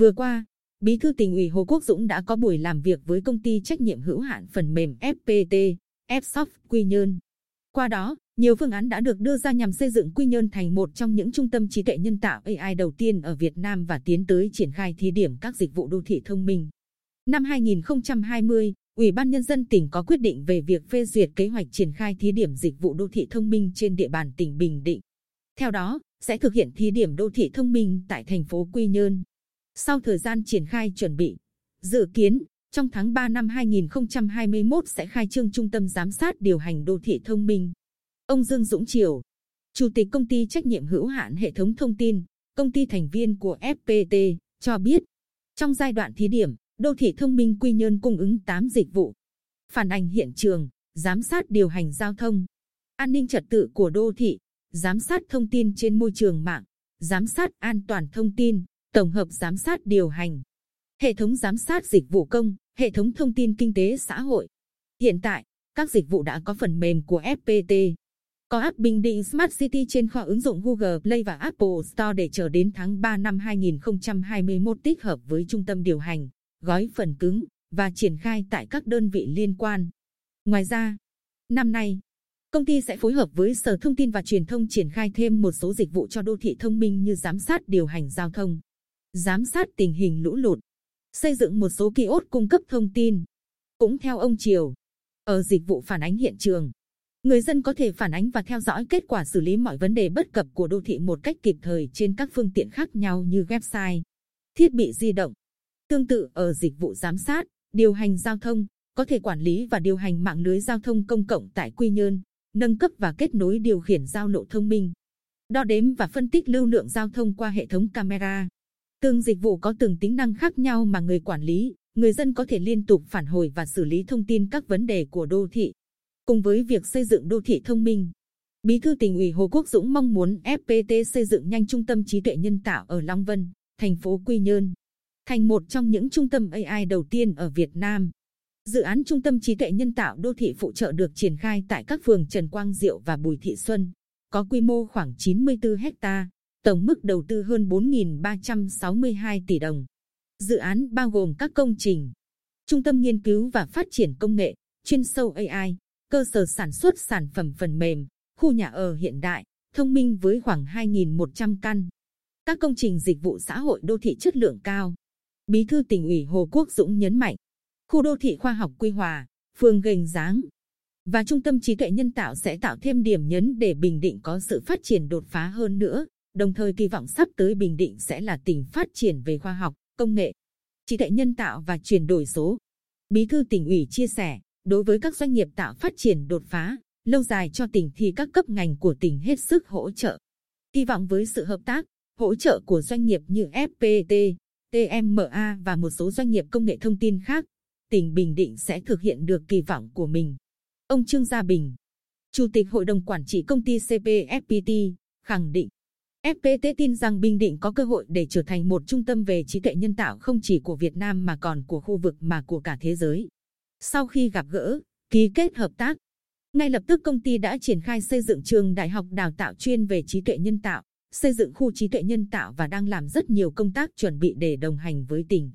Vừa qua, Bí thư tỉnh ủy Hồ Quốc Dũng đã có buổi làm việc với công ty trách nhiệm hữu hạn phần mềm FPT, Fsoft Quy Nhơn. Qua đó, nhiều phương án đã được đưa ra nhằm xây dựng Quy Nhơn thành một trong những trung tâm trí tuệ nhân tạo AI đầu tiên ở Việt Nam và tiến tới triển khai thí điểm các dịch vụ đô thị thông minh. Năm 2020, Ủy ban Nhân dân tỉnh có quyết định về việc phê duyệt kế hoạch triển khai thí điểm dịch vụ đô thị thông minh trên địa bàn tỉnh Bình Định. Theo đó, sẽ thực hiện thí điểm đô thị thông minh tại thành phố Quy Nhơn. Sau thời gian triển khai chuẩn bị, dự kiến trong tháng 3 năm 2021 sẽ khai trương trung tâm giám sát điều hành đô thị thông minh. Ông Dương Dũng Triều, Chủ tịch công ty trách nhiệm hữu hạn hệ thống thông tin, công ty thành viên của FPT, cho biết, trong giai đoạn thí điểm, đô thị thông minh Quy Nhơn cung ứng 8 dịch vụ. Phản ảnh hiện trường, giám sát điều hành giao thông, an ninh trật tự của đô thị, giám sát thông tin trên môi trường mạng, giám sát an toàn thông tin, tổng hợp giám sát điều hành, hệ thống giám sát dịch vụ công, hệ thống thông tin kinh tế xã hội. Hiện tại, các dịch vụ đã có phần mềm của FPT. Có app Bình Định Smart City trên kho ứng dụng Google Play và Apple Store để chờ đến tháng 3 năm 2021 tích hợp với trung tâm điều hành, gói phần cứng và triển khai tại các đơn vị liên quan. Ngoài ra, năm nay, công ty sẽ phối hợp với Sở Thông tin và Truyền thông triển khai thêm một số dịch vụ cho đô thị thông minh như giám sát điều hành giao thông, giám sát tình hình lũ lụt, xây dựng một số kiosk cung cấp thông tin. Cũng theo ông Triều, ở dịch vụ phản ánh hiện trường, người dân có thể phản ánh và theo dõi kết quả xử lý mọi vấn đề bất cập của đô thị một cách kịp thời trên các phương tiện khác nhau như website, thiết bị di động. Tương tự ở dịch vụ giám sát, điều hành giao thông, có thể quản lý và điều hành mạng lưới giao thông công cộng tại Quy Nhơn, nâng cấp và kết nối điều khiển giao lộ thông minh, đo đếm và phân tích lưu lượng giao thông qua hệ thống camera. Từng dịch vụ có từng tính năng khác nhau mà người quản lý, người dân có thể liên tục phản hồi và xử lý thông tin các vấn đề của đô thị. Cùng với việc xây dựng đô thị thông minh, Bí thư tỉnh ủy Hồ Quốc Dũng mong muốn FPT xây dựng nhanh trung tâm trí tuệ nhân tạo ở Long Vân, thành phố Quy Nhơn, thành một trong những trung tâm AI đầu tiên ở Việt Nam. Dự án trung tâm trí tuệ nhân tạo đô thị phụ trợ được triển khai tại các phường Trần Quang Diệu và Bùi Thị Xuân, có quy mô khoảng 94 hecta tổng mức đầu tư hơn 4.362 tỷ đồng. Dự án bao gồm các công trình, trung tâm nghiên cứu và phát triển công nghệ, chuyên sâu AI, cơ sở sản xuất sản phẩm phần mềm, khu nhà ở hiện đại, thông minh với khoảng 2.100 căn. Các công trình dịch vụ xã hội đô thị chất lượng cao. Bí thư tỉnh ủy Hồ Quốc Dũng nhấn mạnh, khu đô thị khoa học Quy Hòa, phường Gành Giáng và trung tâm trí tuệ nhân tạo sẽ tạo thêm điểm nhấn để Bình Định có sự phát triển đột phá hơn nữa đồng thời kỳ vọng sắp tới Bình Định sẽ là tỉnh phát triển về khoa học, công nghệ, trí tuệ nhân tạo và chuyển đổi số. Bí thư tỉnh ủy chia sẻ, đối với các doanh nghiệp tạo phát triển đột phá, lâu dài cho tỉnh thì các cấp ngành của tỉnh hết sức hỗ trợ. Kỳ vọng với sự hợp tác, hỗ trợ của doanh nghiệp như FPT, TMA và một số doanh nghiệp công nghệ thông tin khác, tỉnh Bình Định sẽ thực hiện được kỳ vọng của mình. Ông Trương Gia Bình, Chủ tịch Hội đồng Quản trị công ty CPFPT, khẳng định FPT tin rằng Bình Định có cơ hội để trở thành một trung tâm về trí tuệ nhân tạo không chỉ của Việt Nam mà còn của khu vực mà của cả thế giới. Sau khi gặp gỡ, ký kết hợp tác, ngay lập tức công ty đã triển khai xây dựng trường đại học đào tạo chuyên về trí tuệ nhân tạo, xây dựng khu trí tuệ nhân tạo và đang làm rất nhiều công tác chuẩn bị để đồng hành với tỉnh.